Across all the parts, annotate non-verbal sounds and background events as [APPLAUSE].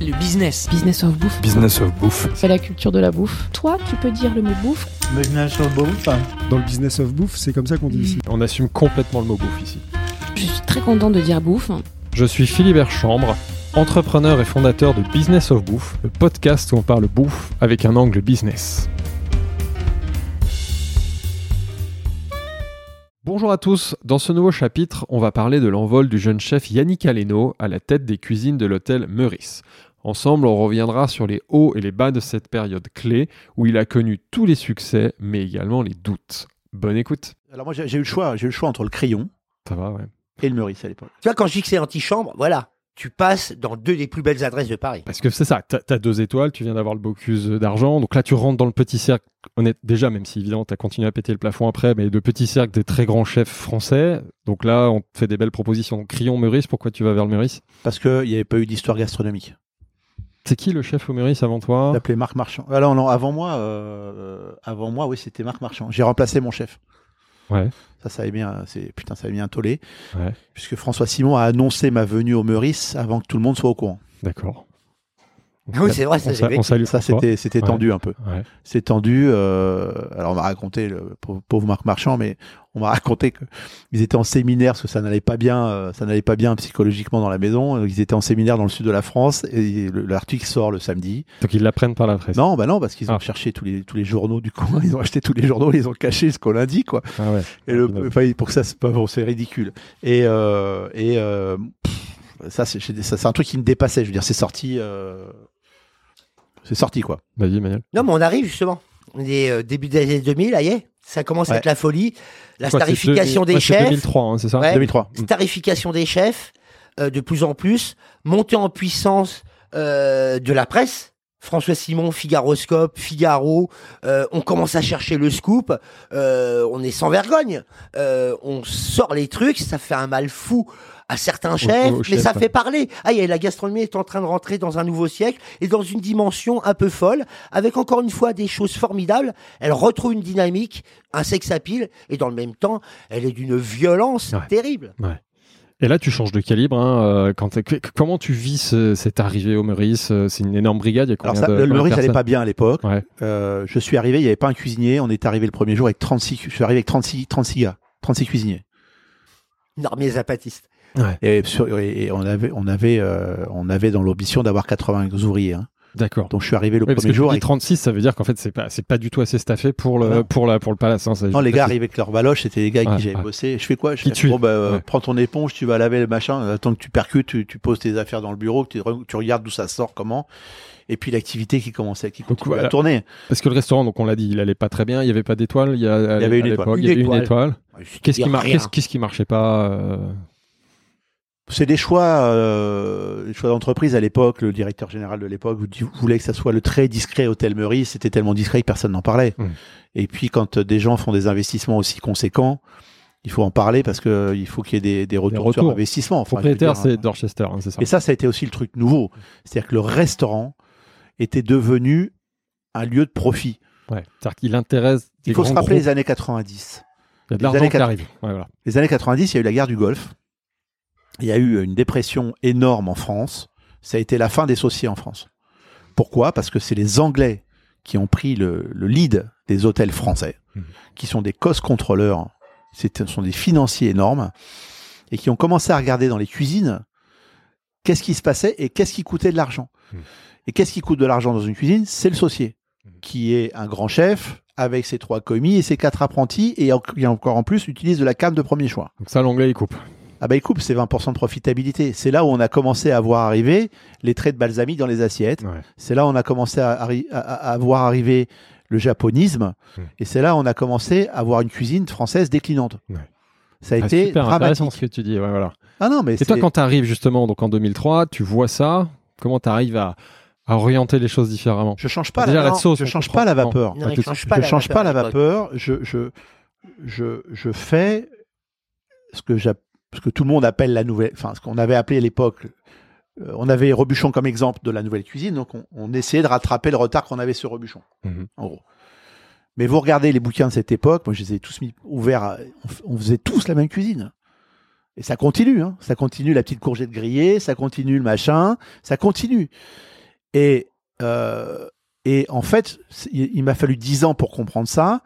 Le business. Business of bouffe. Business of bouffe. C'est la culture de la bouffe. Toi, tu peux dire le mot bouffe Business of bouffe. Dans le business of bouffe, c'est comme ça qu'on dit ici. On assume complètement le mot bouffe ici. Je suis très content de dire bouffe. Je suis Philibert Chambre, entrepreneur et fondateur de Business of Bouffe, le podcast où on parle bouffe avec un angle business. Bonjour à tous, dans ce nouveau chapitre, on va parler de l'envol du jeune chef Yannick Aleno à la tête des cuisines de l'hôtel Meurice. Ensemble, on reviendra sur les hauts et les bas de cette période clé où il a connu tous les succès, mais également les doutes. Bonne écoute. Alors moi j'ai eu le choix, j'ai eu le choix entre le crayon Ça va, ouais. et le Meurice à l'époque. Tu vois, quand je dis que c'est antichambre, voilà, tu passes dans deux des plus belles adresses de Paris. Parce que c'est ça, t'as as deux étoiles, tu viens d'avoir le Bocuse d'argent, donc là tu rentres dans le petit cercle, honnête, déjà, même si évidemment t'as continué à péter le plafond après, mais le petit cercle des très grands chefs français, donc là on te fait des belles propositions. Crillon, Meurice, pourquoi tu vas vers le Meurice? Parce qu'il n'y avait pas eu d'histoire gastronomique. C'est qui le chef au Meurice avant toi S'appelait Marc Marchand. Ah non, non, avant moi, euh, avant moi, oui, c'était Marc Marchand. J'ai remplacé mon chef. Ouais. Ça, ça bien, c'est putain, ça avait bien tollé. Ouais. Puisque François Simon a annoncé ma venue au Meurice avant que tout le monde soit au courant. D'accord. Ah oui, c'est vrai, ça on, on Ça, c'était, c'était Ouais. tendu un peu. Ouais. C'est tendu. euh, alors on m'a raconté le pauvre, Marc Marchand, mais on m'a raconté que ils étaient en séminaire parce que ça n'allait pas bien, euh, ça n'allait pas bien psychologiquement dans la maison. Ils étaient en séminaire dans le sud de la France et le- l'article sort le samedi. Donc ils l'apprennent par la presse. Non, bah non, parce qu'ils ont Ah. cherché tous les tous les journaux du coin. [LAUGHS] Ils ont acheté tous les journaux, ils ont caché ce qu'on lundi, quoi. Ah ouais. Et le, enfin, pour que ça, c'est pas bon, c'est ridicule. Et euh, et euh, pff, ça, c'est ça, c'est un truc qui me dépassait. Je veux dire, c'est sorti. euh, c'est sorti quoi. Vas-y, Emmanuel. Non, mais on arrive justement. On est euh, début des années 2000, ça y est. Ça commence Ouais. avec la folie, la Quoi, starification deux- des ouais, chefs, 2003, hein, c'est ça Ouais. 2003. starification des chefs, euh, de plus en plus, montée en puissance euh, de la presse. François Simon, Figaroscope, Figaro, euh, on commence à chercher le scoop, euh, on est sans vergogne, euh, on sort les trucs, ça fait un mal fou à certains chefs, mais ça ouais. fait parler. Ah, a- la gastronomie est en train de rentrer dans un nouveau siècle et dans une dimension un peu folle, avec encore une fois des choses formidables. Elle retrouve une dynamique, un sex appeal, et dans le même temps, elle est d'une violence Ouais. terrible. Et là, tu changes de calibre. Hein, euh, quand t'es- que- comment tu vis ce- cette arrivée au Meurice euh, C'est une énorme brigade. Il y a Alors ça, de, le Meurice n'allait pas bien à l'époque. Ouais. Euh, je suis arrivé, il n'y avait pas un cuisinier. On est arrivé le premier jour avec 36. Je suis arrivé avec 36, 36 gars, 36 cuisiniers. Une armée zapatiste. Et, sur- et- et on avait, on avait, euh, on avait dans l'ambition d'avoir 80 ouvriers. hein. D'accord. Donc je suis arrivé le Oui, parce premier que jour. tu dis Avec... 36, ça veut dire qu'en fait, c'est pas, c'est pas du tout assez staffé pour le, Non. pour la, pour le palace. hein, ça, Non, les gars arrivaient avec leur baloche, c'était les gars avec Ouais, qui j'avais ouais. bossé. Je fais quoi? Je Qui fais, bon, bah, euh, Ouais. prends ton éponge, tu vas laver le machin, attends que tu percutes, tu, tu poses tes affaires dans le bureau, tu, re- tu regardes d'où ça sort, comment. Et puis l'activité qui commençait, qui continuait voilà. à tourner. Parce que le restaurant, donc on l'a dit, il allait pas très bien. Il y avait pas d'étoiles. Il y, a, Il y avait une étoile. Une Il y avait une étoile. Qu'est-ce qui, mar- qui marchait pas euh, C'est des choix, euh, des choix d'entreprise à l'époque. Le directeur général de l'époque vou- voulait que ça soit le très discret hôtel Meurice. C'était tellement discret que personne n'en parlait. Mm. Et puis quand des gens font des investissements aussi conséquents, il faut en parler parce que euh, il faut qu'il y ait des, des retours, retours. sur investissement. Enfin, Propriétaire, c'est Dorchester, hein, c'est ça. Et ça, ça a été aussi le truc nouveau. C'est-à-dire que le restaurant était devenu un lieu de profit. Ouais. C'est-à-dire qu'il intéresse. Il faut se rappeler groupes. les années 90. Il y a de les l'argent années qui arrive. Ouais, voilà. Les années 90, il y a eu la guerre du Golfe. Il y a eu une dépression énorme en France. Ça a été la fin des sauciers en France. Pourquoi? Parce que c'est les Anglais qui ont pris le, le lead des hôtels français, Mhm. qui sont des cost contrôleurs, ce sont des financiers énormes, et qui ont commencé à regarder dans les cuisines qu'est-ce qui se passait et qu'est-ce qui coûtait de l'argent. Mhm. Et qu'est-ce qui coûte de l'argent dans une cuisine? C'est le saucier, Mhm. qui est un grand chef avec ses trois commis et ses quatre apprentis, et encore en plus utilise de la cam de premier choix. Donc ça, l'anglais, il coupe. Ah bah il coupe, c'est 20% de profitabilité. C'est là où on a commencé à voir arriver les traits de balsamique dans les assiettes. Ouais. C'est là où on a commencé à, arri- à- à- à voir arriver le japonisme. Hmm. Et c'est là où on a commencé à voir une cuisine française déclinante. Ouais. Ça a Ah, été super intéressant dramatique. ce que tu dis. Ouais, voilà. Ah non, mais Et toi, quand tu arrives justement donc en 2003, tu vois ça, comment tu arrives à, à orienter les choses différemment? Je change pas Déjà, la, la sauce, je on change pas la vapeur. Non, Ah, change je pas la change pas la vapeur. Je, je, je, je fais ce que, j'app- ce que tout le monde appelle la nouvelle, enfin ce qu'on avait appelé à l'époque. euh, on avait Rebuchon comme exemple de la nouvelle cuisine, donc on, on essayait de rattraper le retard qu'on avait sur Rebuchon, Mhm. en gros. Mais vous regardez les bouquins de cette époque, moi je les ai tous mis ouverts, à- on, faisait tous la même cuisine. Et ça continue, hein. ça continue la petite courgette grillée, ça continue le machin, ça continue. Et, euh, et en fait, il, il m'a fallu dix ans pour comprendre ça,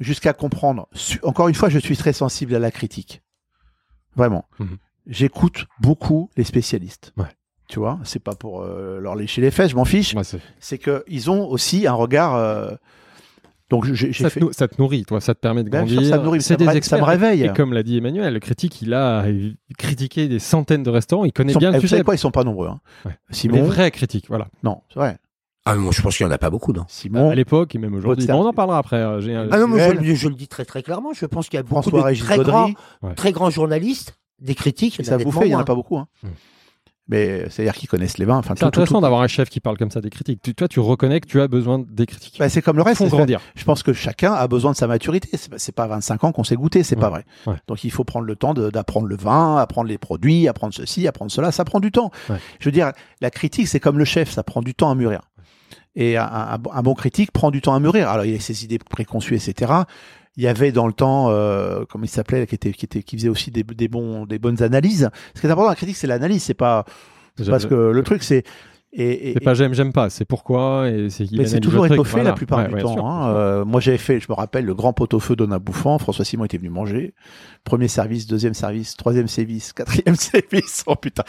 jusqu'à comprendre. Encore une fois, je suis très sensible à la critique. Vraiment. Mhm. J'écoute beaucoup les spécialistes. Ouais. Tu vois, c'est pas pour euh, leur lécher les fesses, je m'en fiche. Ouais, c'est- qu'ils ont aussi un regard. euh, Donc j'ai fait. te, ça te nourrit, toi, ça te permet de sûr, grandir. ça me nourrit, ça des ça me réveille. Et comme l'a dit Emmanuel, le critique, il a critiqué des centaines de restaurants, il connaît sont- bien eh, le vous savez quoi, ils sont pas nombreux. hein. Ouais. Les vrais critiques, voilà. non, c'est vrai. Ah, moi, je pense qu'il n'y en a pas beaucoup, non. Simon, À l'époque et même aujourd'hui. Bon, on en parlera après. euh, j'ai un- Ah non, mais je, le- je le dis très très clairement. Je pense qu'il y a beaucoup François-Régis de très grands, Gaudry, Ouais. très grands journalistes, des critiques. et il y en ça vous nettement fait, il n'y en a moins. pas beaucoup. hein. Hmm. Mais c'est-à-dire qu'ils connaissent les vins. Enfin, C'est tout- tout- intéressant tout- d'avoir un chef qui parle comme ça des critiques. Tu- toi, tu reconnais que tu as besoin des critiques. Bah, c'est comme le Ils reste. font c'est- grandir. Je pense que chacun a besoin de sa maturité. C'est pas- C'est pas 25 ans qu'on s'est goûté, c'est pas vrai. Ouais. Donc il faut prendre le temps de- d'apprendre le vin, apprendre les produits, apprendre ceci, apprendre cela. Ça prend du temps. Ouais. Je veux dire, la critique, c'est comme le chef, ça prend du temps à mûrir. Et un, un- un bon critique prend du temps à mûrir. Alors il a ses idées préconçues, etc. Il y avait dans le temps, euh, comment il s'appelait, qui était, qui était, qui faisait aussi des, des bons, des bonnes analyses. Ce qui est important dans la critique, c'est l'analyse. C'est pas parce que le truc, c'est et, et- C'est pas j'aime, j'aime pas. C'est pourquoi et c'est mais c'est toujours étoffé voilà. la plupart Ouais, du ouais, temps. sûr, hein. Euh, moi, j'avais fait, je me rappelle, le grand pot-au-feu d'Onna Bouffant. François Simon était venu manger. Premier service, deuxième service, troisième service, quatrième [LAUGHS] service. Oh putain.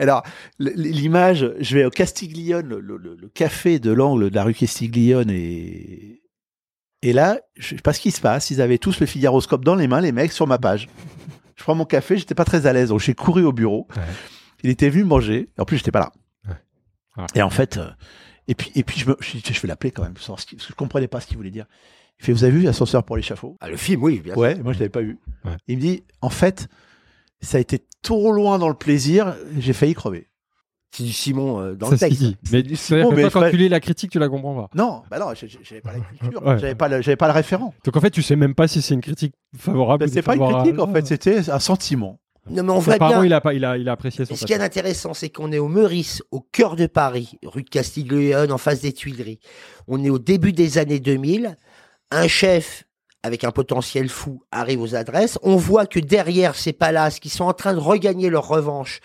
Alors, l'image, je vais au Castiglione, le, le- le café de l'angle de la rue Castiglione et, et là, je sais pas ce qui se passe. Ils avaient tous le Figaroscope dans les mains, les mecs, sur ma page. Je prends mon café, j'étais pas très à l'aise, donc j'ai couru au bureau. Ouais. Il était venu manger. En plus, j'étais pas là. Ah. Et en fait, euh, et puis, et puis je, me, je, je vais l'appeler quand même, parce que je comprenais pas ce qu'il voulait dire. Il fait, vous avez vu Ascenseur pour l'échafaud? Ah, le film, oui, bien sûr. Ouais, moi je l'avais pas vu. Ouais. Il me dit, en fait, ça a été trop loin dans le plaisir, j'ai failli crever. C'est du Simon euh, dans le texte. dit. Mais du Simon, que mais toi, quand tu lis la critique, tu la comprends pas. Non, bah non, j'avais pas la culture, Ouais. j'avais pas, le- j'avais pas le référent. Donc en fait, tu sais même pas si c'est une critique favorable. Ben, ou c'est pas une critique en fait, c'était un sentiment. Non, mais on voit bien. il a, il, a, il a apprécié son ce qui est intéressant, c'est qu'on est au Meurice, au cœur de Paris, rue de Castiglione, en face des Tuileries. On est au début des années 2000. Un chef avec un potentiel fou arrive aux adresses. On voit que derrière ces palaces qui sont en train de regagner leur revanche,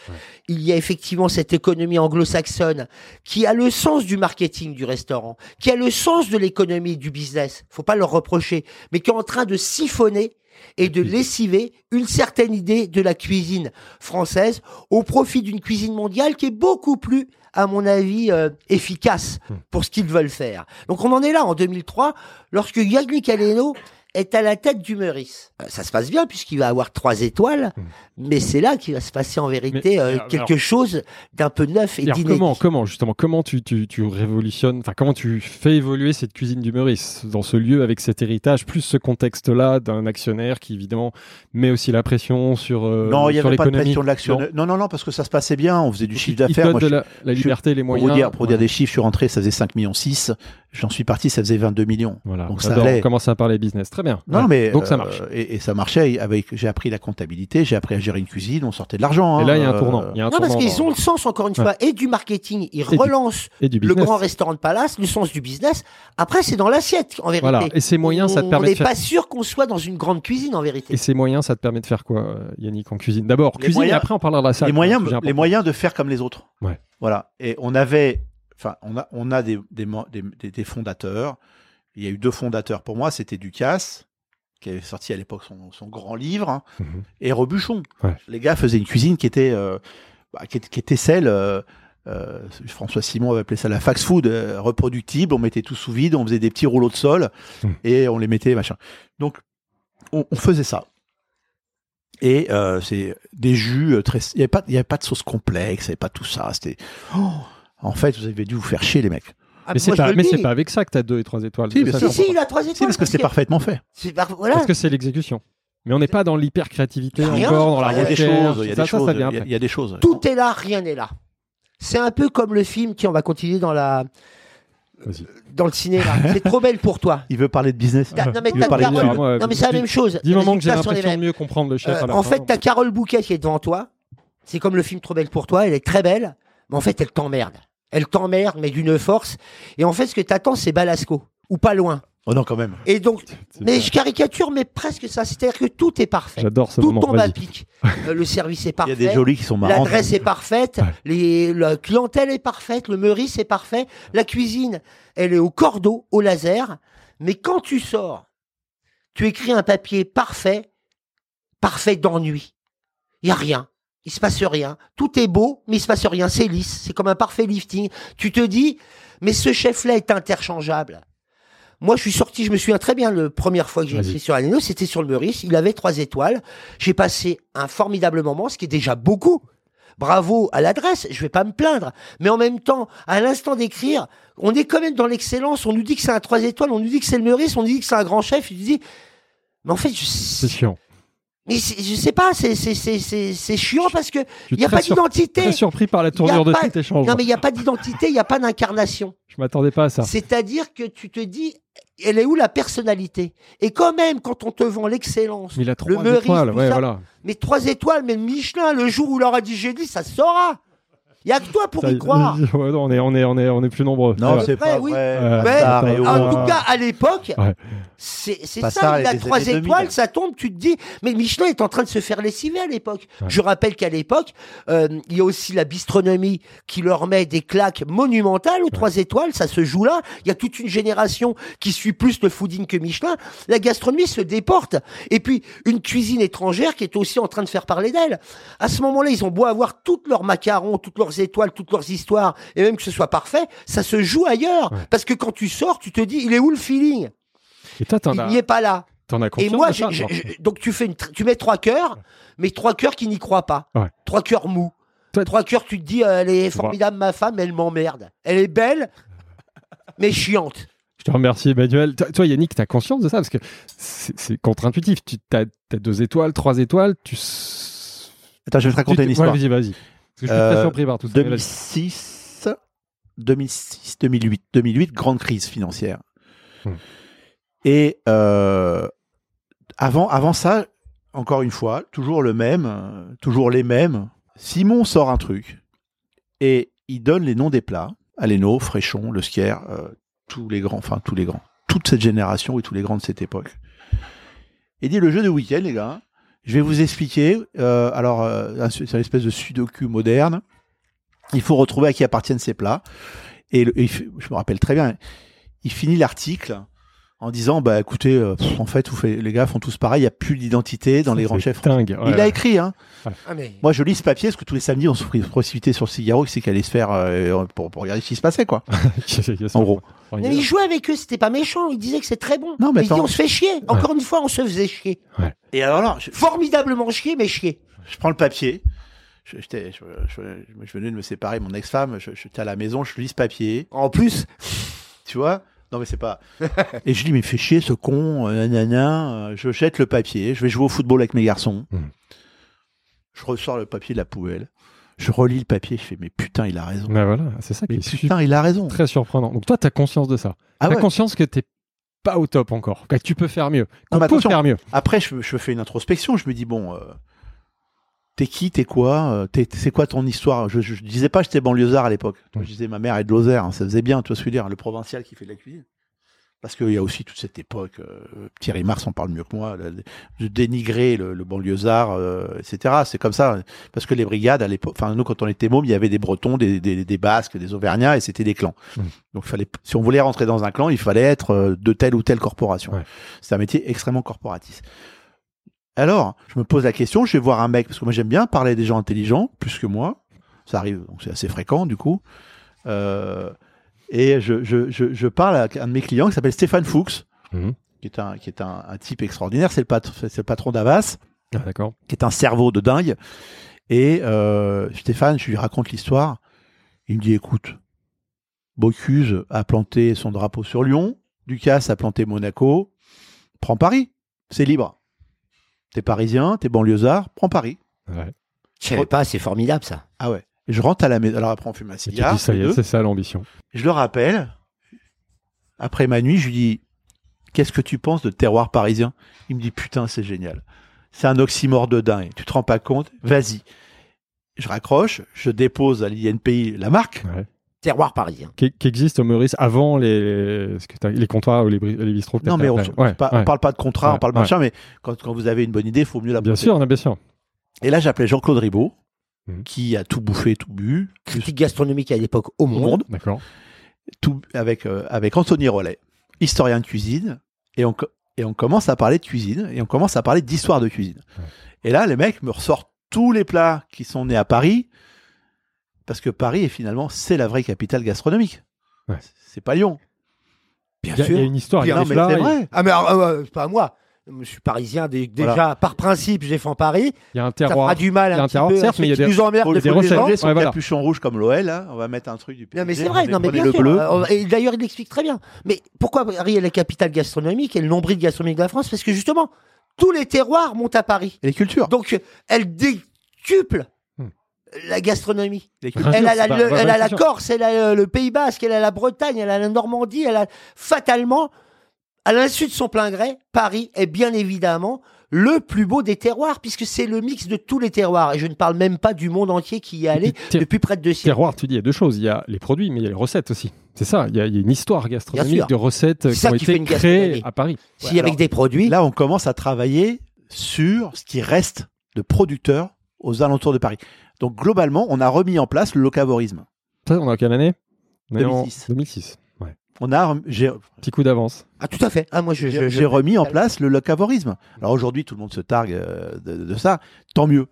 il y a effectivement cette économie anglo-saxonne qui a le sens du marketing du restaurant, qui a le sens de l'économie du business. Faut pas leur reprocher, mais qui est en train de siphonner et de lessiver une certaine idée de la cuisine française au profit d'une cuisine mondiale qui est beaucoup plus, à mon avis, euh, efficace pour ce qu'ils veulent faire. Donc on en est là en 2003, lorsque Yannick Aleno est à la tête du Meurice. Euh, Ça se passe bien puisqu'il va avoir trois étoiles, mais c'est là qu'il va se passer en vérité Mais, euh, alors, quelque chose d'un peu neuf et d'inédit. comment, comment justement, comment tu, tu, tu révolutionnes, enfin comment tu fais évoluer cette cuisine du Meurice dans ce lieu avec cet héritage, plus ce contexte-là d'un actionnaire qui évidemment met aussi la pression sur, euh, non, il n'y sur avait pas de pression de l'action. Non, non, non, parce que ça se passait bien, on faisait du chiffre d'affaires. donne Moi, de je- la, la je- liberté, les Pour moyens. vous dire, pour dire des chiffres, je suis rentré, ça faisait 5 millions 6. J'en suis parti, ça faisait 22 millions. Voilà, Donc on ça allait. commencer à parler business. Très bien. Non, Ouais. mais Donc ça euh, marche. Et, et ça marchait. Avec, j'ai appris la comptabilité, j'ai appris à gérer une cuisine, on sortait de l'argent. Et hein, là, il y a un euh, tournant. Il y a un Non, parce qu'ils ont le sens, encore une Ouais. fois, et du marketing. Ils Et du- relancent et du le grand restaurant de Palace, le sens du business. Après, c'est dans l'assiette, en vérité. Voilà. Et ces moyens, ça te On permet de n'est faire. pas sûr qu'on soit dans une grande cuisine, en vérité. Et ces moyens, ça te permet de faire quoi, euh, Yannick, en cuisine? D'abord, cuisine, et après on parlera de la salle. les moyens, les moyens de faire comme les autres. Ouais. Voilà. Et on avait, enfin, on a, on a des, des, mo- des, des- des fondateurs. Il y a eu deux fondateurs pour moi. C'était Ducasse, qui avait sorti à l'époque son, son grand livre, hein, Mhm. et Rebuchon. Ouais. Les gars faisaient une cuisine qui était, euh, bah, qui, était- qui était celle. euh, euh, François Simon avait appelé ça la fax food reproductible. On mettait tout sous vide, on faisait des petits rouleaux de sol Mhm. et on les mettait machin. Donc on, on faisait ça. Et c'est des jus très. Il n'y avait pas de sauce complexe, il n'y avait pas tout ça. C'était. Oh en fait, vous avez dû vous faire chier, les mecs. Ah, Mais c'est pas, le mais dis. c'est pas avec ça que tu as deux et trois étoiles. Si, Ça, Si, il a trois étoiles. Si, parce que c'est parfaitement fait. c'est par- Voilà. Parce que c'est l'exécution. Mais on n'est pas dans l'hyper créativité encore, dans la Il y a des recherche. choses, il y a ça, des ça, choses, ça il y vient a- après. il y a des choses. Tout est là, rien n'est là. C'est un peu comme le film qui, on va continuer dans la, Vas-y. dans le cinéma. [LAUGHS] c'est trop belle pour toi. Il veut parler de business. T'as- non, mais t'as c'est la même chose. Dis Les moment que j'ai l'impression de mieux comprendre le chef. Euh, à la en fait, t'as Carole Bouquet qui est devant toi. C'est comme le film Trop belle pour toi. Elle est très belle, mais en fait, elle t'emmerde. Elle t'emmerde, mais d'une force. Et en fait, ce que t'attends, c'est Balasco. Ou pas loin. Oh non, quand même. Et donc, mais je caricature, mais presque ça. C'est-à-dire que tout est parfait. J'adore ce Tout moment. tombe à Vas-y. pic. Euh, le service est [LAUGHS] Il y parfait. a des jolies qui sont marrantes. L'adresse est parfaite, Ouais. les, la clientèle est parfaite, le meurice est parfait, la cuisine, elle est au cordeau, au laser. Mais quand tu sors, tu écris un papier parfait, parfait d'ennui. Il y a rien. Il se passe rien. Tout est beau, mais il se passe rien. C'est lisse. C'est comme un parfait lifting. Tu te dis, mais ce chef-là est interchangeable. Moi, je suis sorti, je me souviens très bien, la première fois que j'ai écrit sur Aleno, c'était sur le Meurice. Il avait trois étoiles. J'ai passé un formidable moment, ce qui est déjà beaucoup. Bravo à l'adresse, je vais pas me plaindre. Mais en même temps, à l'instant d'écrire, on est quand même dans l'excellence. On nous dit que c'est un trois étoiles, on nous dit que c'est le Meurice, on nous dit que c'est un grand chef. Il dit, mais en fait, je, C'est chiant. Mais je sais pas, c'est c'est c'est c'est c'est chiant parce que Je il y a suis pas d'identité. très surpris par la tournure de cet échange. Non mais il y a pas d'identité, il y a pas d'incarnation. Je m'attendais pas à ça. C'est-à-dire que tu te dis, elle est où la personnalité? Et quand même, quand on te vend l'excellence, Mais il a le trois Meurice, étoiles. Ouais, ça, voilà. mais trois étoiles, mais Michelin, le jour où il aura dit j'ai dit, ça se saura. Il y a que toi pour Ça- y croire. [LAUGHS] Ouais, non, on est, on est, on est, on est plus nombreux. Non, c'est vrai, pas oui. vrai. Euh, Ouais. En tout cas, à l'époque, Ouais. C'est ça. ça, il a trois années 2000. étoiles, ça tombe, tu te dis. Mais Michelin est en train de se faire lessiver à l'époque. Ouais. Je rappelle qu'à l'époque, euh, il y a aussi la bistronomie qui leur met des claques monumentales aux trois étoiles. Ça se joue là. Il y a toute une génération qui suit plus le fooding que Michelin. La gastronomie se déporte. Et puis, une cuisine étrangère qui est aussi en train de faire parler d'elle. À ce moment-là, ils ont beau avoir toutes leurs macarons, toutes leurs étoiles, toutes leurs histoires, et même que ce soit parfait, ça se joue ailleurs. Ouais. Parce que quand tu sors, tu te dis, il est où le feeling? Et toi, Il as, n'y est pas là. t'en as Et moi, de ça donc tu fais une, tu mets trois cœurs, mais trois cœurs qui n'y croient pas. Ouais. Trois cœurs mous. Toi- Trois cœurs, tu te dis, euh, elle est formidable, ma femme, elle m'emmerde. Elle est belle, mais chiante. Je te remercie, Emmanuel. Toi, toi, Yannick, t'as conscience de ça Parce que c'est contre-intuitif. Tu as, deux étoiles, trois étoiles. Tu. Attends, je vais te raconter tu- une ouais, histoire. vas-y, vas-y. Parce que je suis Euh, très surpris par tout ça. Mais vas-y. 2006, 2006, 2008, 2008, grande crise financière. Hmm. Et euh, avant, avant ça, encore une fois, toujours le même, euh, toujours les mêmes. Simon sort un truc et il donne les noms des plats. Aléno, Fréchon, Le Skier, euh, tous les grands, enfin tous les grands, toute cette génération et tous les grands de cette époque. Et dit le jeu de week-end, les gars. Je vais vous expliquer. alors, c'est une espèce de sudoku moderne. Il faut retrouver à qui appartiennent ces plats. Et, il je me rappelle très bien, il finit l'article en disant bah écoutez, euh, pff, en fait, vous faites- les gars font tous pareil, il n'y a plus d'identité dans les grands chefs. français. dingue. ouais. Il a écrit, hein. Ah, mais... Moi, je lis ce papier parce que tous les samedis, on se précipitait sur le Figaro, c'est qu'elle allait se faire euh, pour, pour regarder ce qui se passait, quoi. [LAUGHS] En gros. Mais il jouait avec eux, c'était pas méchant, il disait que c'est très bon. Non, mais il dit attends. on se fait chier. Encore une fois, on se faisait chier. Et alors là, je, Formidablement chier, mais chier. je prends le papier. Je, je, je- je- je venais de me séparer, mon ex-femme. Je- J'étais à la maison, je lis ce papier. En plus, Tu vois Non, mais c'est pas. [LAUGHS] Et je dis, mais fais chier ce con, euh, nanana. Euh, Je jette le papier, je vais jouer au football avec mes garçons. Mhm. Je ressors le papier de la poubelle. Je relis le papier, je fais, mais putain, il a raison. Mais voilà, c'est ça qui Mais est putain, il a raison. très surprenant. Donc toi, t'as conscience de ça. Ah t'as ouais. conscience que t'es pas au top encore. Que tu peux faire mieux. Qu'on peut faire mieux. Après, je, je fais une introspection. Je me dis, bon, euh, t'es qui, t'es quoi euh, t'es- C'est quoi ton histoire? Je, je, je disais pas que j'étais banlieusard à l'époque. Je disais, ma mère est de Lozère. hein, ça faisait bien, tu vois ce que je veux dire, le provincial qui fait de la cuisine. Parce qu'il y a aussi toute cette époque, euh, Thierry Mars en parle mieux que moi, de, de dénigrer le, le banlieusard, euh, etc. C'est comme ça, parce que les brigades, à l'époque, enfin nous quand on était mômes, il y avait des Bretons, des, des, des Basques, des Auvergnats, et c'était des clans. Donc il fallait, si on voulait rentrer dans un clan, il fallait être euh, de telle ou telle corporation. Ouais. C'est un métier extrêmement corporatiste. Alors, je me pose la question, je vais voir un mec, parce que moi j'aime bien parler des gens intelligents, plus que moi. Ça arrive, donc c'est assez fréquent du coup. Euh, et je, je, je, je parle à un de mes clients qui s'appelle Stéphane Fuchs, Mhm. qui est un, qui est un, un type extraordinaire. C'est le, patron c'est le patron d'Avas, Ah, qui est un cerveau de dingue. Et euh, Stéphane, je lui raconte l'histoire. Il me dit écoute, Bocuse a planté son drapeau sur Lyon, Ducasse a planté Monaco, prends Paris, c'est libre. T'es parisien, t'es banlieusard, prends Paris. Ouais. je savais pas, c'est formidable ça. Ah ouais. Je rentre à la maison. Alors après, on fume un cigare. dis, ça y les est, deux. c'est ça l'ambition. Je le rappelle. Après ma nuit, je lui dis Qu'est-ce que tu penses de terroir parisien? Il me dit Putain, c'est génial. C'est un oxymore de dingue. Tu te rends pas compte? Vas-y. Je raccroche, je dépose à l'INPI la marque. Ouais. Terroir parisien. qui, qui existe au Meurice avant les, ce que t'as- les comptoirs ou les, les bistrots. Non, mais on, Ouais, on parle pas de contrat, Ouais, on parle de ouais. machin, mais quand, quand vous avez une bonne idée, il faut mieux la Bien sûr, bien sûr. Et là, j'appelais Jean-Claude Ribaud, Mhm. qui a tout bouffé, tout bu, Critique gastronomique à l'époque au monde. monde, D'accord. tout, avec, euh, avec Anthony Rollet, historien de cuisine, et on, et on commence à parler de cuisine, et on commence à parler d'histoire de cuisine. Ouais. Et là, les mecs me ressortent tous les plats qui sont nés à Paris, parce que Paris, est finalement, c'est la vraie capitale gastronomique. Ouais. C'est pas Lyon. Bien y, a- il y a sûr. une histoire. Non, des mais il- vrai. Ah mais euh, c'est pas moi. Je suis parisien dé- déjà Voilà. par principe, je défends Paris. Il y a un Ça terroir. du mal Il y a un, terroir, peu certes, mais il y a des- de des recettes. gens. son Ouais, voilà. capuchon rouge comme l'OL, hein. on va mettre un truc du PSG. Non mais c'est vrai, on non mais bien le sûr. bleu. Euh, Et d'ailleurs, il l'explique très bien. Mais pourquoi Paris est la capitale gastronomique et le nombril gastronomique de la France? Parce que justement, tous les terroirs montent à Paris. Et les cultures. Donc, euh, elle décuple. La gastronomie. Elle sûr, a, la, le- elle a. Corse, elle a euh, le Pays Basque, elle a la Bretagne, elle a la Normandie, elle a fatalement, à l'insu de son plein gré, Paris est bien évidemment le plus beau des terroirs, puisque c'est le mix de tous les terroirs. Et je ne parle même pas du monde entier qui y est allé Ter- depuis près de deux siècles. Terroir, tu dis, il y a deux choses. Il y a les produits, mais il y a les recettes aussi. C'est ça. Il y a, il y a une histoire gastronomique de recettes qui ont qui été une créées à Paris. Si Ouais, avec alors, des produits, Là, on commence à travailler sur ce qui reste de producteurs aux alentours de Paris. Donc, globalement, on a remis en place le locavorisme. Ça, on a quelle année On est en 2006. 2006. Ouais. On a, j'ai, Petit coup d'avance. ah tout à fait. Ah moi je, je- j'ai je- remis en place le locavorisme. Alors aujourd'hui, tout le monde se targue euh, de, de ça, tant mieux.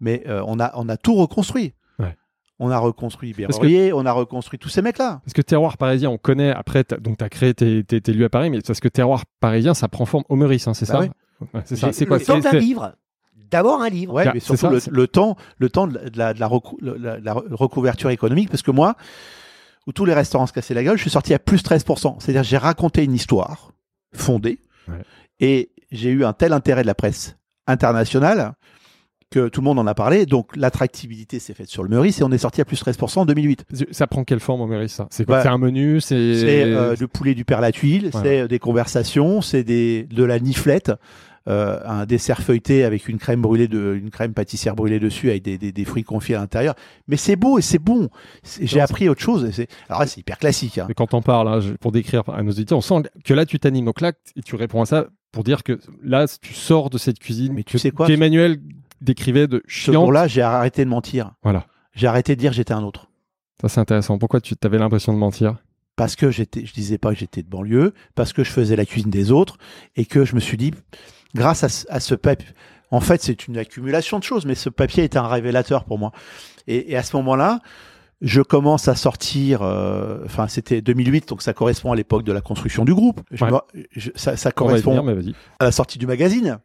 Mais euh, on a, on a tout reconstruit. Ouais. On a reconstruit Parce Berrurier, on a reconstruit tous ces mecs-là. Parce que terroir parisien, on connaît. Après, t'as- donc tu as créé tes, tes, tes lieux à Paris, mais parce que terroir parisien, ça prend forme au Meurice, hein, c'est Bah ça oui. Ouais, C'est ça. C'est quoi le temps C'est- d'un c'est- livre. D'abord un livre. Ouais, mais surtout ça, le, temps, le temps de la, de la, de la recou- la- la recouverture économique, parce que moi, où tous les restaurants se cassaient la gueule, je suis sorti à plus 13%. C'est-à-dire j'ai raconté une histoire fondée, Ouais. et j'ai eu un tel intérêt de la presse internationale que tout le monde en a parlé. Donc l'attractivité s'est faite sur le Meurice et on est sorti à plus 13% en 2008. Ça prend quelle forme au Meurice ça? C'est quoi Bah, C'est un menu C'est C'est euh, du poulet du père la tuile, c'est euh, des conversations, c'est des de la niflette, euh, un dessert feuilleté avec une crème brûlée de une crème pâtissière brûlée dessus avec des, des, des fruits confits à l'intérieur. Mais c'est beau et c'est bon. J'ai appris autre chose. et c'est- Alors là, c'est hyper classique. hein. Mais quand on parle, hein, pour décrire à nos auditeurs, on sent que là, tu t'animes. Donc là, t- tu réponds à ça pour dire que là, tu sors de cette cuisine Mais tu que- sais quoi? qu'Emmanuel décrivait de Ce chiante. jour-là, j'ai arrêté de mentir. Voilà. J'ai arrêté de dire j'étais un autre. Ça, c'est intéressant. Pourquoi tu avais l'impression de mentir? Parce que j'étais, je disais pas que j'étais de banlieue, parce que je faisais la cuisine des autres, et que je me suis dit, grâce à, ce- à ce papier, en fait, c'est une accumulation de choses, mais ce papier était un révélateur pour moi. Et, et à ce moment-là, je commence à sortir, euh, enfin, c'était 2008, donc ça correspond à l'époque de la construction du groupe. Je Ouais. me- je- ça, ça correspond venir, à la sortie du magazine.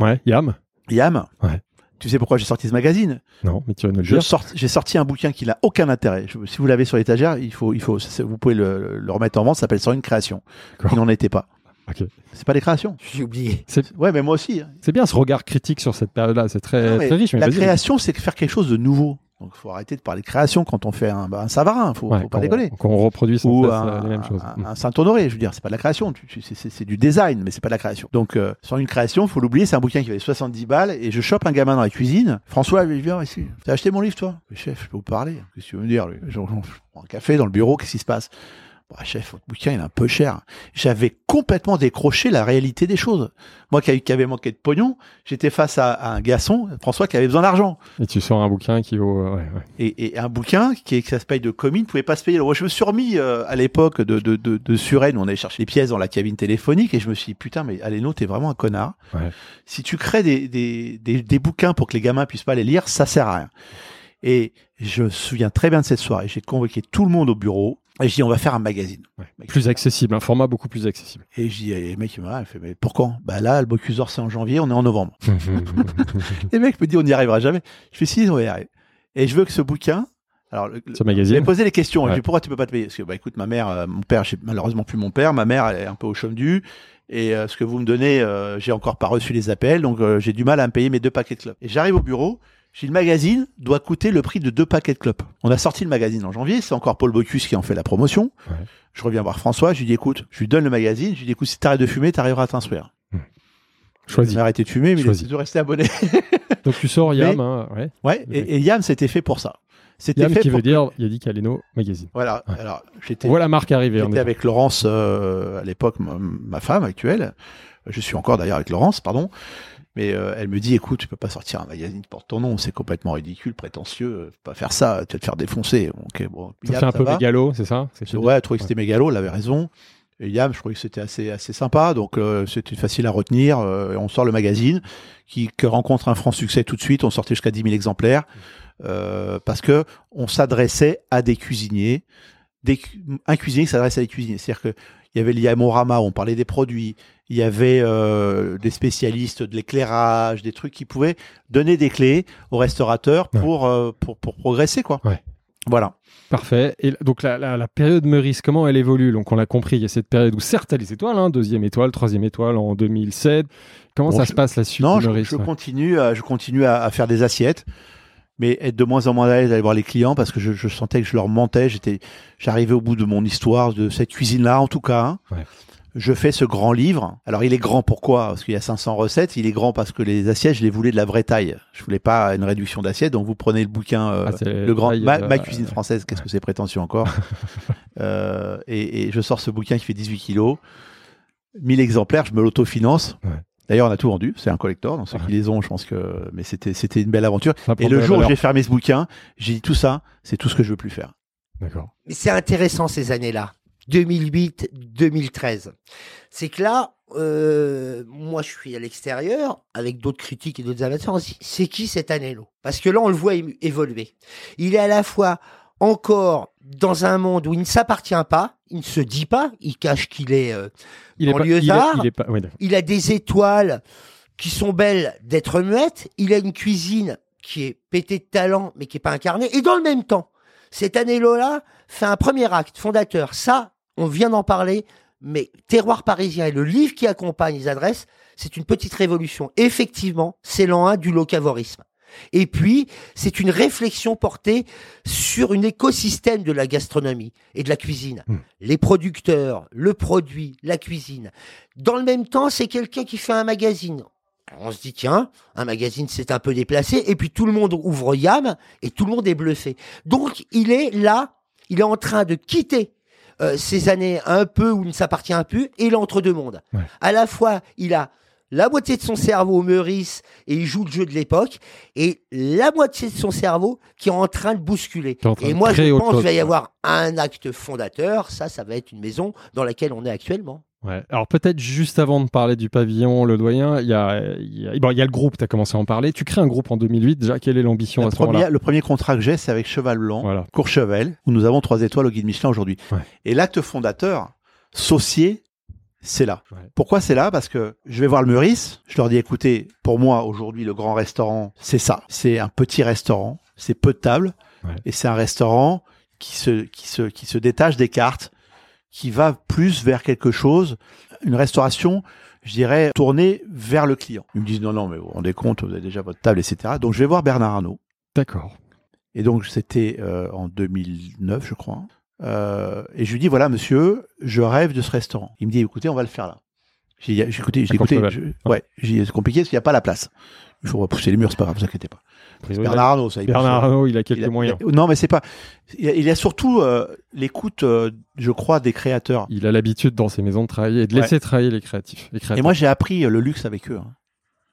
Ouais, Yam Yam. Ouais. Tu sais pourquoi j'ai sorti ce magazine? Non, mais tu vas nous le dire. sort- J'ai sorti un bouquin qui n'a aucun intérêt. Je- si vous l'avez sur l'étagère, il faut, il faut, c'est- vous pouvez le, le remettre en vente. Ça s'appelle Sans une création. Qui n'en était pas. Ok. C'est pas des créations. J'ai oublié. Ouais, mais moi aussi. hein. C'est bien ce regard critique sur cette période-là. C'est très, Non, très riche. Mais la vas-y. création, c'est faire quelque chose de nouveau. Donc, il faut arrêter de parler de création quand on fait un, bah, un Savarin. Faut, Ouais, faut pas on- Quand on reproduit sans Ou cesse un, euh, les mêmes choses. un- un Saint-Honoré, je veux dire, c'est pas de la création, c'est- du design, mais c'est pas de la création. Donc, euh, sans une création, faut l'oublier, c'est un bouquin qui valait 70 balles, et je chope un gamin dans la cuisine. François, il vient ici. T'as acheté mon livre, toi? Mais Chef, je peux vous parler. Qu'est-ce que tu veux me dire lui? Je, je- je prends un café dans le bureau, qu'est-ce qui se passe? Bah, chef, votre bouquin, il est un peu cher. J'avais complètement décroché la réalité des choses. Moi qui, qui avait manqué de pognon, j'étais face à, à un garçon, François, qui avait besoin d'argent. Et tu sors un bouquin qui vaut. euh, ouais, ouais. Et, et un bouquin qui, que ça se paye de commis ne pouvait pas se payer. Alors, moi, je me suis remis euh, à l'époque de, de, de, de Suresnes, on allait chercher les pièces dans la cabine téléphonique et je me suis dit, putain, mais Aléno, t'es vraiment un connard. Ouais. Si tu crées des, des, des, des bouquins pour que les gamins puissent pas les lire, ça sert à rien. Et je me souviens très bien de cette soirée. J'ai convoqué tout le monde au bureau et je dis, on va faire un magazine. Ouais. Plus accessible, un format beaucoup plus accessible. Et je dis, les mecs, ils me me font, mais pourquoi? Bah là, le Bocuse c'est en janvier, on est en novembre. [LAUGHS] Les mecs me disent, on n'y arrivera jamais. Je fais, si, on va y arriver. Et je veux que ce bouquin, alors, Ce j'ai magazine. posé les questions. Ouais. Je dis pourquoi tu peux pas te payer? Parce que bah écoute, ma mère, euh, mon père, j'ai malheureusement plus mon père. Ma mère, elle est un peu au chôme du. Et euh, ce que vous me donnez, euh, j'ai encore pas reçu les appels, donc euh, j'ai du mal à me payer mes deux paquets de clopes. Et j'arrive au bureau. Le magazine doit coûter le prix de deux paquets de clopes. On a sorti le magazine en janvier. C'est encore Paul Bocuse qui en fait la promotion. Ouais. Je reviens voir François. Je lui dis écoute, je lui donne le magazine. Je lui dis écoute, si t'arrêtes de fumer, t'arriveras à t'instruire. Choisi. Il a arrêté de fumer, mais Choisi. il est toujours resté abonné. [LAUGHS] Donc tu sors Yam, Mais- hein, ouais. ouais, et, et Yam, c'était fait pour ça. C'était Yam fait qui pour veut dire Yannick Aleno Magazine. Voilà. Ouais. Alors, j'étais Voilà marque arrivée. J'étais avec Laurence euh, à l'époque, ma, ma femme actuelle. Je suis encore d'ailleurs avec Laurence, pardon. Mais euh, elle me dit, écoute, tu peux pas sortir un magazine qui porte ton nom, c'est complètement ridicule, prétentieux, euh, faut pas faire ça, tu vas te faire défoncer. Ok, bon. Ça Yam, fait un peu va. mégalo, c'est ça Ouais, elle trouvait que c'était mégalo, elle avait raison. Et Yam, je trouvais que c'était assez, assez sympa, donc euh, c'était facile à retenir. euh, on sort le magazine qui, qui rencontre un franc succès tout de suite. On sortait jusqu'à 10 000 exemplaires euh, parce que on s'adressait à des cuisiniers. Des, un cuisinier qui s'adresse à des cuisiniers. C'est-à-dire que il y avait l'Iamorama, on parlait des produits. Il y avait euh, des spécialistes de l'éclairage, des trucs qui pouvaient donner des clés aux restaurateurs Ouais. euh, pour, pour progresser, quoi. Ouais. Voilà. Parfait. Et donc la, la, la période Meurice, comment elle évolue? Donc on l'a compris, il y a cette période où certes les étoiles, hein, deuxième étoile, troisième étoile en 2007. Comment Bon, ça je- se passe la suite Non, de je, Meurice? je ouais. continue, à, je continue à, à faire des assiettes, mais être de moins en moins à l'aise d'aller voir les clients parce que je, je sentais que je leur mentais. J'étais, j'arrivais au bout de mon histoire de cette cuisine-là, en tout cas. hein. Ouais. Je fais ce grand livre. Alors, il est grand pourquoi? Parce qu'il y a 500 recettes. Il est grand parce que les assiettes, je les voulais de la vraie taille. Je voulais pas une réduction d'assiettes. Donc, vous prenez le bouquin, euh, Ah, le grand, taille, ma, euh, ma cuisine française. Qu'est-ce que c'est prétentieux encore? [LAUGHS] Euh, et, et je sors ce bouquin qui fait 18 kilos, 1000 exemplaires. Je me l'autofinance. Ouais. D'ailleurs, on a tout vendu. C'est un collector. Donc ceux Ouais. qui les ont, je pense que. Mais c'était c'était une belle aventure. Ça Et le jour où j'ai fermé ce bouquin, j'ai dit tout ça, c'est tout ce que je veux plus faire. D'accord. Mais c'est intéressant ces années-là, 2008-2013. C'est que là, euh, moi je suis à l'extérieur avec d'autres critiques et d'autres amateurs. C'est qui cet Anello? Parce que là, on le voit évoluer. Il est à la fois encore dans un monde où il ne s'appartient pas, il ne se dit pas, il cache qu'il est. euh, Il est pas, il est, il est pas, ouais, d'accord. il a des étoiles qui sont belles d'être muettes. Il a une cuisine qui est pétée de talent, mais qui est pas incarnée. Et dans le même temps, cet Anello-là fait un premier acte fondateur. Ça, on vient d'en parler, mais Terroir parisien et le livre qui accompagne les adresses, c'est une petite révolution. Effectivement, c'est l'an 1 du locavorisme. Et puis, c'est une réflexion portée sur un écosystème de la gastronomie et de la cuisine. Hmm. Les producteurs, le produit, la cuisine. Dans le même temps, c'est quelqu'un qui fait un magazine. Alors, on se dit, tiens, un magazine, c'est un peu déplacé. Et puis, tout le monde ouvre Yam et tout le monde est bluffé. Donc, il est là, il est en train de quitter euh, ces années un peu où il ne s'appartient plus et il est entre deux mondes. Ouais. À la fois, il a la moitié de son cerveau au Meurice et il joue le jeu de l'époque et la moitié de son cerveau qui est en train de bousculer. Train Et moi, je pense qu'il va y avoir un acte fondateur. Ça, ça va être une maison dans laquelle on est actuellement. Ouais. Alors peut-être juste avant de parler du pavillon, le doyen, il y a, y a, bon, y a le groupe, tu as commencé à en parler. Tu crées un groupe en 2008. Déjà, quelle est l'ambition La à ce moment-là le premier contrat que j'ai, c'est avec Cheval Blanc, Voilà. Courchevel, où nous avons trois étoiles au guide Michelin aujourd'hui. Ouais. Et l'acte fondateur, Saucier, c'est là. Ouais. Pourquoi c'est là? Parce que je vais voir le Meurice, je leur dis écoutez, pour moi aujourd'hui le grand restaurant, c'est ça. C'est un petit restaurant, c'est peu de tables, et c'est un restaurant qui se, qui, se, qui se détache des cartes, qui va plus vers quelque chose, une restauration, je dirais, tournée vers le client. Ils me disent non, non, mais vous vous rendez compte, vous avez déjà votre table, etc. Donc je vais voir Bernard Arnault. D'accord. Et donc, c'était euh, en 2009, je crois. Euh, et je lui dis, voilà, monsieur, je rêve de ce restaurant. Il me dit, écoutez, on va le faire là. J'ai écouté, j'ai écouté. Je- ouais, j'ai c'est compliqué parce qu'il n'y a pas la place. Il faut repousser les murs, c'est pas grave, vous inquiétez pas. Bernard Arnault, ça. il Bernard. Arnault, il a Il quelques a- moyens. il a- non, mais c'est pas. Il a, il a surtout euh, l'écoute, euh, je crois, des créateurs. Il a l'habitude dans ses maisons de travailler et de Ouais. laisser travailler les créatifs. Les créateurs. Et moi, j'ai appris euh, le luxe avec eux. hein.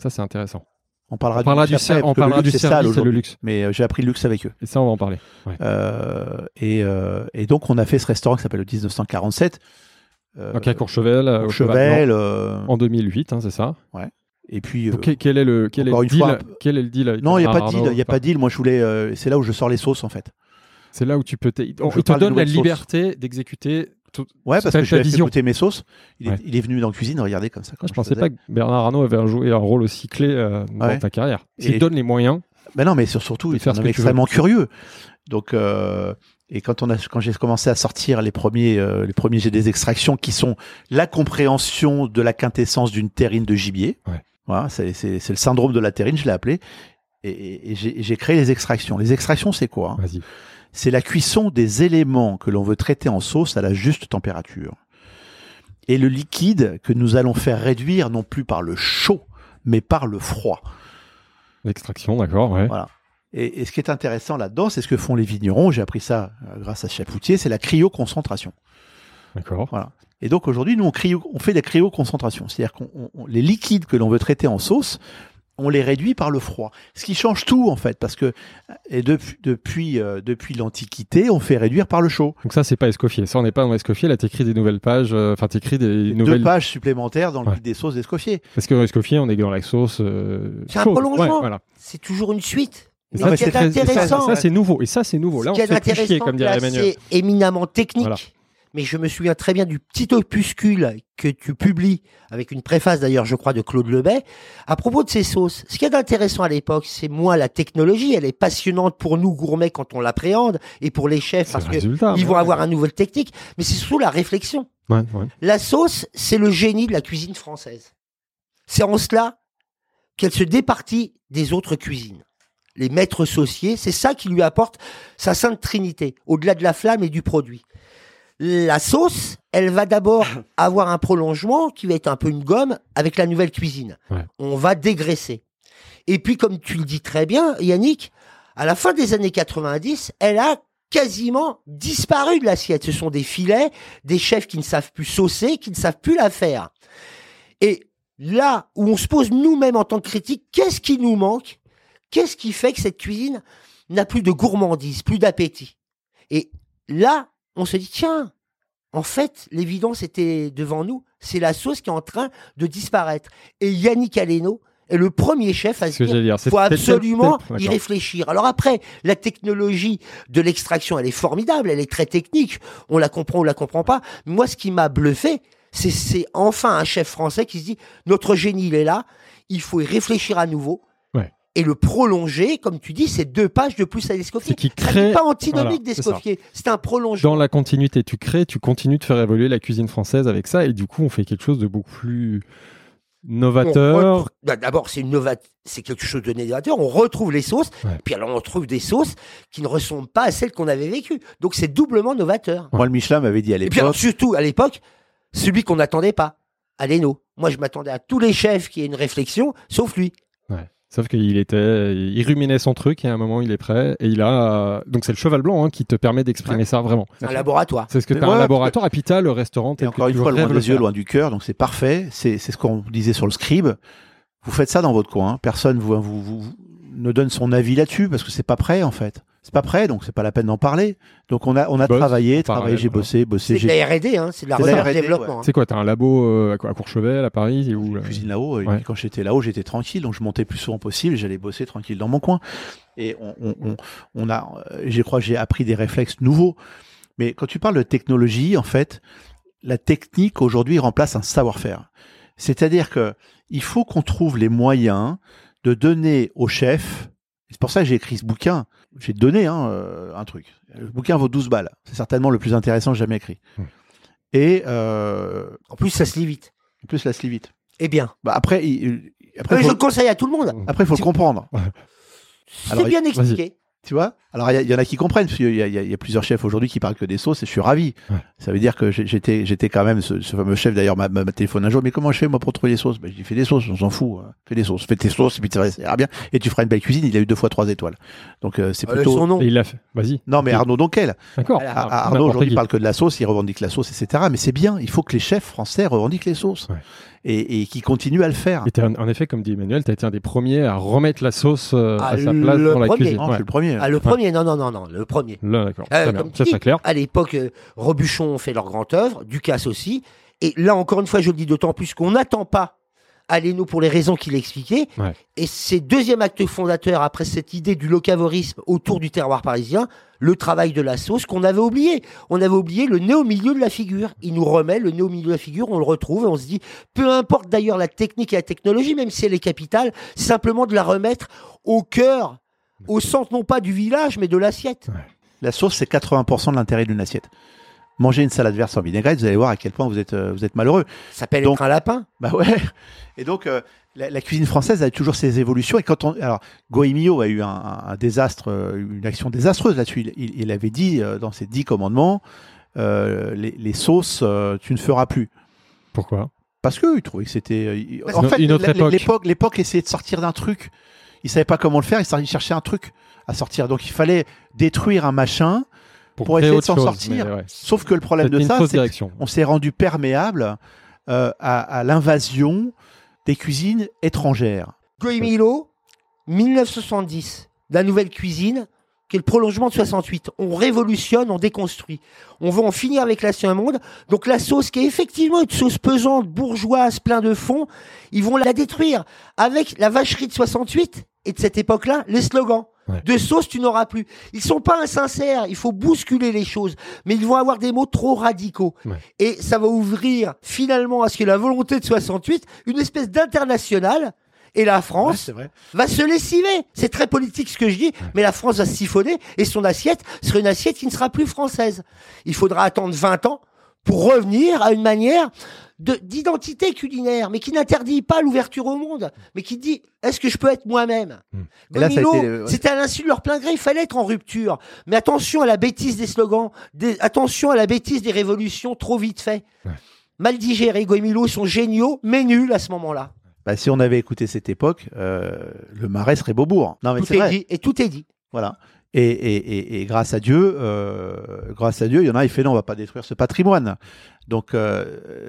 ça c'est intéressant. On parlera, On parlera du après, on parlera du service et le luxe. Mais euh, j'ai appris le luxe avec eux. Et ça, on va en parler. Ouais. Et, et donc, on a fait ce restaurant qui s'appelle le 1947. Euh, Donc à Courchevel, au Chevel. euh, en 2008, hein, c'est ça. Et puis. euh, Donc, quel, est le quel est le fois, deal un peu- Quel est le deal avec non, il n'y a pas de deal. Il y a pas de deal. Moi, je voulais. euh, c'est là où je sors les sauces, en fait. C'est là où tu peux. On, Je il te donne la liberté d'exécuter. tout- Ouais, parce que je ta lui ai fait goûter mes sauces. Il, est, Ouais. il est venu dans la cuisine, regardez comme ça. Ah, comment je pensais faisais. pas que Bernard Arnault avait joué un rôle aussi clé euh, dans Ouais. ta carrière. Et- te donne les moyens, Ben non, mais sur- surtout, il est extrêmement curieux. Donc, euh, et quand on a, quand j'ai commencé à sortir les premiers, euh, les premiers jets des extractions qui sont la compréhension de la quintessence d'une terrine de gibier. Ouais. Voilà, c'est, le syndrome de la terrine, je l'ai appelé. Et, et- et j'ai, créé les extractions. Les extractions, c'est quoi hein? C'est la cuisson des éléments que l'on veut traiter en sauce à la juste température. Et le liquide que nous allons faire réduire non plus par le chaud, mais par le froid. L'extraction, d'accord, ouais. Voilà. Et, et ce qui est intéressant là-dedans, c'est ce que font les vignerons. J'ai appris ça euh, grâce à Chapoutier, c'est la cryoconcentration. D'accord. Voilà. Et donc aujourd'hui, nous on, cryo, on fait de la cryoconcentration, c'est-à-dire qu'on on- on- les liquides que l'on veut traiter en sauce, on les réduit par le froid. Ce qui change tout en fait, parce que et depuis depuis euh, depuis l'Antiquité, on fait réduire par le chaud. Donc ça, c'est pas Escoffier. Ça, on n'est pas dans Escoffier. Là, t'écris des nouvelles pages. euh, Enfin, t'écris des nouvelles. Deux pages supplémentaires dans le Ouais. guide des sauces d'Escoffier. Parce que dans Escoffier, on est dans la sauce. euh, C'est un prolongement. Ouais, voilà. C'est toujours une suite. Et Mais c'est et ça, intéressant, ça, c'est nouveau. Et ça, c'est nouveau. Là, on Ce est fait plus chier, intéressant, comme dirait Emmanuel. c'est éminemment technique. Voilà. Mais je me souviens très bien du petit opuscule que tu publies, avec une préface d'ailleurs, je crois, de Claude Lebet, à propos de ces sauces. Ce qui est intéressant à l'époque, c'est moins la technologie. Elle est passionnante pour nous gourmets quand on l'appréhende, et pour les chefs parce le que résultat. ils ouais. vont avoir une nouvelle technique. Mais c'est surtout la réflexion. Ouais, ouais. La sauce, c'est le génie de la cuisine française. C'est en cela qu'elle se départit des autres cuisines. Les maîtres sauciers, c'est ça qui lui apporte sa sainte trinité, au-delà de la flamme et du produit. La sauce, elle va d'abord [COUGHS] avoir un prolongement qui va être un peu une gomme avec la nouvelle cuisine. Ouais. On va dégraisser. Et puis, comme tu le dis très bien, Yannick, à la fin des années 90, elle a quasiment disparu de l'assiette. Ce sont des filets, des chefs qui ne savent plus saucer, qui ne savent plus la faire. Et là où on se pose nous-mêmes en tant que critique, qu'est-ce qui nous manque? Qu'est-ce qui fait que cette cuisine n'a plus de gourmandise, plus d'appétit? Et là, on se dit, tiens, en fait, l'évidence était devant nous. C'est la sauce qui est en train de disparaître. Et Yannick Aleno est le premier chef à se ce que dire, dire. Faut absolument y réfléchir. Alors après, la technologie de l'extraction, elle est formidable, elle est très technique. On la comprend, on la comprend pas. Moi, ce qui m'a bluffé, c'est c'est enfin un chef français qui se dit notre génie, il est là. Il faut y réfléchir à nouveau. Et le prolonger, comme tu dis, c'est deux pages de plus à l'Escoffier. qui Ça crée- n'est pas antinomique voilà, d'Escoffier. C'est un prolongement. Dans la continuité, tu crées, tu continues de faire évoluer la cuisine française avec ça, et du coup, on fait quelque chose de beaucoup plus novateur. retrouve- bah, D'abord, c'est une nova- c'est quelque chose de novateur. On retrouve les sauces, Ouais. puis alors on retrouve des sauces qui ne ressemblent pas à celles qu'on avait vécues. Donc c'est doublement novateur. Moi, le Michelin m'avait dit à Et puis alors l'époque. surtout à l'époque, celui qu'on n'attendait pas, Aleno. Moi, je m'attendais à tous les chefs qui aient une réflexion, sauf lui. Sauf qu'il était, il ruminait son truc et à un moment il est prêt et il a, donc c'est le cheval blanc hein, qui te permet d'exprimer ça vraiment. Un laboratoire. C'est ce que tu as ouais, un laboratoire et puis t'as le restaurant. Et encore une fois, loin des yeux, loin du cœur, donc c'est parfait. C'est c'est ce qu'on disait sur le scribe. Vous faites ça dans votre coin. Personne vous, vous, vous- vous ne donne son avis là-dessus parce que c'est pas prêt en fait. C'est pas prêt, donc c'est pas la peine d'en parler. Donc on a on a travaillé, travaillé, j'ai bossé, bossé, C'est de la R&D, hein, c'est de la recherche et R&D, développement. hein. C'est quoi T'as un labo euh, à Courchevel, à Paris ou là cuisine là-haut. Et Ouais. puis quand j'étais là-haut, j'étais tranquille, donc je montais plus souvent possible. et J'allais bosser tranquille dans mon coin. Et on, on, on, on a, euh, je crois, j'ai appris des réflexes nouveaux. Mais quand tu parles de technologie, en fait, la technique aujourd'hui remplace un savoir-faire. C'est-à-dire que il faut qu'on trouve les moyens de donner au chef. C'est pour ça que j'ai écrit ce bouquin. J'ai donné hein, euh, un truc. Le bouquin vaut 12 balles. C'est certainement le plus intéressant jamais écrit. Hmm. Et euh, En plus, ça se lit vite. en plus, la se lit vite. Eh bien, Bah après, il- après, faut- je le conseille à tout le monde. après, il faut le comprendre. C'est bien expliqué. Tu vois? Alors, il y en a qui comprennent, parce qu'il y, a- y plusieurs chefs aujourd'hui qui parlent que des sauces, et je suis ravi. Ouais. Ça veut dire que j'étais j'étais quand même, ce, ce fameux chef d'ailleurs m'a téléphoné un jour, mais comment je fais moi pour trouver les sauces? Ben, Je dis, fais des sauces, on s'en fout. hein. Fais des sauces, fais tes sauces, et puis ça ira bien. Et tu feras une belle cuisine, il a eu deux fois trois étoiles. Donc, euh, c'est Euh, plutôt... son nom. Et il l'a fait. Vas-y. Non, mais Arnaud Donquel. D'accord. Ah, Ah, Arnaud aujourd'hui parle que de la sauce, il revendique la sauce, etc. Mais c'est bien, il faut que les chefs français revendiquent les sauces. Ouais. Et, et qui continuent à le faire. Et t'es un- en effet, comme dit Emmanuel, tu as été un des premiers à remettre la sauce euh, Ah, à sa place dans la cuisine. Non, je Ouais. suis le premier. Ah, le premier, non, non, non, non, le premier. Là, d'accord. Euh, comme Ça, c'est clair. À l'époque, euh, Robuchon fait leur grande œuvre, Ducasse aussi. Et là, encore une fois, je le dis d'autant plus qu'on n'attend pas Aleno pour les raisons qu'il expliquait. Ouais. Et c'est deuxième acte fondateur après cette idée du locavorisme autour du terroir parisien, le travail de la sauce qu'on avait oublié. On avait oublié le nez au milieu de la figure. Il nous remet le nez au milieu de la figure, on le retrouve et on se dit, peu importe d'ailleurs la technique et la technologie, même si elle est capitale, simplement de la remettre au cœur, au centre non pas du village, mais de l'assiette. La sauce, c'est 80% de l'intérêt d'une assiette. Manger une salade verte sans vinaigrette, vous allez voir à quel point vous êtes, euh, vous êtes malheureux. Ça s'appelle Donc- être un lapin. Bah ouais. Et donc, euh, la, la cuisine française a toujours ses évolutions. Et quand on, alors, Goemio a eu un, un- un désastre, euh, une action désastreuse là-dessus. Il, il- il avait dit euh, dans ses dix commandements, euh, les, les sauces, euh, tu ne feras plus. Pourquoi? Parce que ils trouvaient que c'était. euh, En fait, une autre l- époque. l'époque, l'époque essayait de sortir d'un truc. Ils savaient pas comment le faire. Ils cherchaient un truc à sortir. Donc il fallait détruire un machin. Pour essayer de s'en sortir. ouais. Sauf que le problème de ça, c'est qu'on s'est rendu perméable euh, à, à l'invasion des cuisines étrangères. Goemilo, 1970, la nouvelle cuisine, qui est le prolongement de 68. On révolutionne, on déconstruit. On veut en finir avec l'ancien monde. Donc la sauce, qui est effectivement une sauce pesante, bourgeoise, plein de fond, ils vont la détruire. Avec la vacherie de 68 et de cette époque-là, les slogans. Ouais. De sauce, tu n'auras plus. Ils sont pas insincères, il faut bousculer les choses. Mais ils vont avoir des mots trop radicaux. Ouais. Et ça va ouvrir finalement à ce que la volonté de 68, une espèce d'international. Et la France, vrai. va se lessiver. C'est très politique ce que je dis, mais la France va se siphonner et son assiette sera une assiette qui ne sera plus française. Il faudra attendre 20 ans pour revenir à une manière d'identité culinaire, mais qui n'interdit pas l'ouverture au monde, mais qui dit est-ce que je peux être moi-même ouais. C'était à l'insu de leur plein gré, il fallait être en rupture. Mais attention à la bêtise des slogans, des- attention à la bêtise des révolutions trop vite fait. Ouais. Mal digérés, Goemilo sont géniaux, mais nuls à ce moment-là. Bah, si on avait écouté cette époque, euh, le marais serait Beaubourg. Non, mais Tout est vrai. dit, et tout est dit. Voilà. Et, et, et, et grâce à Dieu, euh, grâce à Dieu, il y en a, il fait non, on va pas détruire ce patrimoine. Donc euh,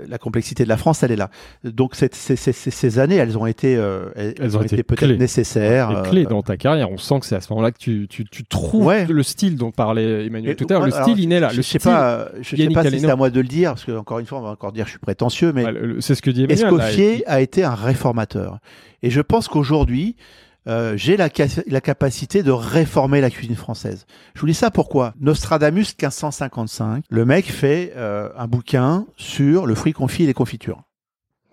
la complexité de la France, elle est là. Donc cette- ces, ces, ces, ces années, elles ont été, euh, elles, Elles ont été peut-être nécessaires. Clés dans ta carrière, on sent que c'est à ce moment-là que tu, tu, tu trouves Ouais. le style dont parlait Emmanuel Et- tout à l'heure. Le alors, style, il est là. Je Le sais pas, je sais Yannick pas si c'est à moi de le dire, parce que encore une fois, on va encore dire, je suis prétentieux, mais ouais, c'est ce que dit Emmanuel. là. Escoffier a été un réformateur. Et je pense qu'aujourd'hui, euh, j'ai la, ca- la capacité de réformer la cuisine française. Je vous dis ça pourquoi? Nostradamus 1555, le mec fait euh, un bouquin sur le fruit confit et les confitures.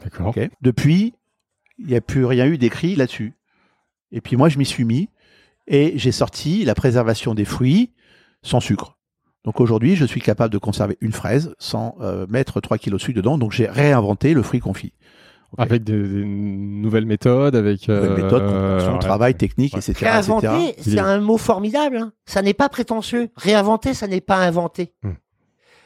D'accord. Depuis, il n'y a plus rien eu d'écrit là-dessus. Et puis moi, je m'y suis mis et j'ai sorti la préservation des fruits sans sucre. Donc aujourd'hui, je suis capable de conserver une fraise sans euh, mettre 3 kilos de sucre dedans. Donc j'ai réinventé le fruit confit. Avec des, des nouvelles méthodes, avec. Nouvelle euh, compréhension, ouais. travail, technique, Ouais. etc.. Réinventer, c'est est- un mot formidable. hein. Ça n'est pas prétentieux. Réinventer, ça n'est pas inventer. Hmm.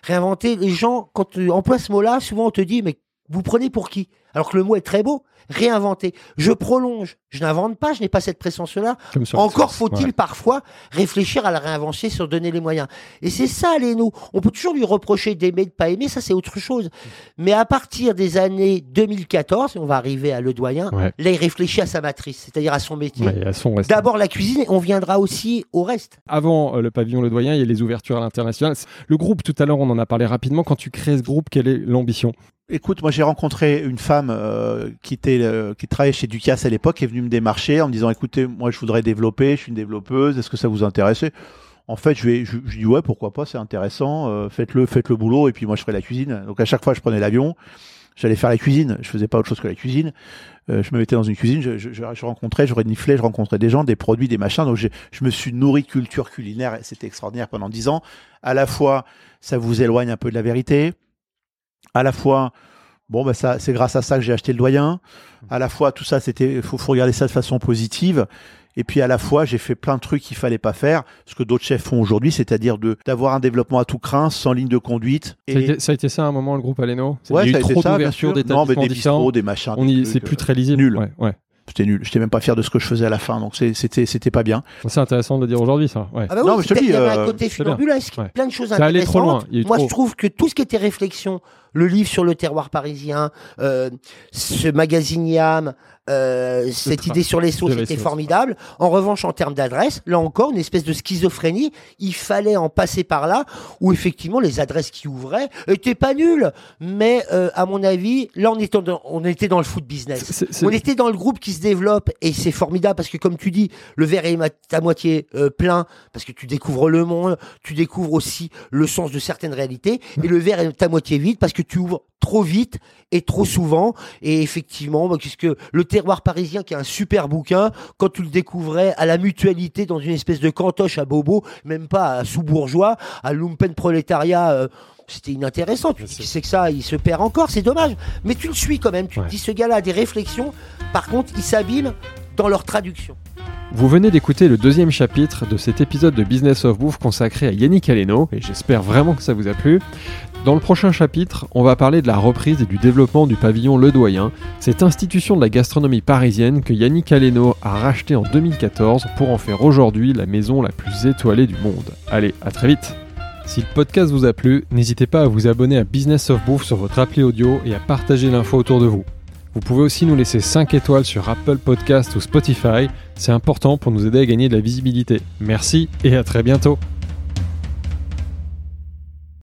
Réinventer, les gens, quand tu emploies ce mot-là, souvent on te dit, mais vous prenez pour qui? Alors que le mot est très beau. Réinventer. Je prolonge. Je n'invente pas, je n'ai pas cette pression-là. Encore faut-il Ouais. parfois réfléchir à la réinvention sur donner les moyens. Et c'est ça, Léno. On peut toujours lui reprocher d'aimer, de pas aimer, ça c'est autre chose. Mais à partir des années 2014, et on va arriver à Le Doyen, Ouais. là il réfléchit à sa matrice, c'est-à-dire à son métier. Ouais. D'abord la cuisine, et on viendra aussi au reste. Avant euh, le pavillon Le Doyen, il y a les ouvertures à l'international. Le groupe, tout à l'heure, on en a parlé rapidement. Quand tu crées ce groupe, quelle est l'ambition? Écoute, moi j'ai rencontré une femme euh, euh, qui travaillait chez Ducasse à l'époque, est venue me démarcher en me disant écoutez, moi je voudrais développer, je suis une développeuse, est-ce que ça vous intéresse? En fait, je je, je dis ouais, pourquoi pas, c'est intéressant, euh, faites-le, faites le boulot et puis moi je ferai la cuisine. Donc à chaque fois je prenais l'avion, j'allais faire la cuisine, je faisais pas autre chose que la cuisine. Je me mettais dans une cuisine, je, rencontrais, je reniflais, je rencontrais des gens, des produits, des machins. Donc je me suis nourri culture culinaire et c'était extraordinaire pendant dix ans. À la fois, ça vous éloigne un peu de la vérité. À la fois, bon, bah ça, c'est grâce à ça que j'ai acheté le doyen. À la fois, tout ça, c'était, faut, faut regarder ça de façon positive. Et puis à la fois, j'ai fait plein de trucs qu'il fallait pas faire, ce que d'autres chefs font aujourd'hui, c'est-à-dire de d'avoir un développement à tout crin, sans ligne de conduite. ça a, été, ça a été ça à un moment, le groupe Aleno? Ouais, Il y ça a eu trop d'établissements des des machins. On y, c'est plus euh, très lisible. nul. Ouais, ouais. C'était nul. J'étais même pas fier de ce que je faisais à la fin, donc c'était c'était pas bien. C'est intéressant de le dire aujourd'hui, ça. Ouais. Ah bah Non, mais je te dis, il y avait euh, un côté c'est bien. funambulesque, Ouais. plein de choses Ça intéressantes. trop loin, Moi, trop. je trouve que tout ce qui était réflexion, le livre sur le terroir parisien, euh, ce magazine Yam, euh, cette idée sur les les était formidable. En revanche, en termes d'adresse, là encore, une espèce de schizophrénie. Il fallait en passer par là, où effectivement les adresses qui ouvraient étaient pas nulles. Mais euh, à mon avis, là, on était dans, on était dans le foot business. On était dans le groupe qui se développe et c'est formidable parce que comme tu dis, le verre est à moitié euh, plein parce que tu découvres le monde, tu découvres aussi le sens de certaines réalités et le verre est à moitié vide parce que tu ouvres trop vite et trop souvent et effectivement bah, puisque le terroir parisien qui est un super bouquin quand tu le découvrais à la mutualité dans une espèce de cantoche à bobo même pas à sous-bourgeois à lumpen prolétariat euh, c'était inintéressant. Tu dis que c'est que ça, il se perd encore, c'est dommage. Mais tu le suis quand même. Tu Ouais. te dis, ce gars-là a des réflexions. Par contre, il s'abîme dans leur traduction. Vous venez d'écouter le deuxième chapitre de cet épisode de Business of Bouffe consacré à Yannick Aleno, et j'espère vraiment que ça vous a plu. Dans le prochain chapitre, on va parler de la reprise et du développement du pavillon Le Doyen, cette institution de la gastronomie parisienne que Yannick Aleno a racheté en 2014 pour en faire aujourd'hui la maison la plus étoilée du monde. Allez, à très vite Si le podcast vous a plu, n'hésitez pas à vous abonner à Business of Bouffe sur votre appli audio et à partager l'info autour de vous. Vous pouvez aussi nous laisser 5 étoiles sur Apple Podcast ou Spotify, c'est important pour nous aider à gagner de la visibilité. Merci et à très bientôt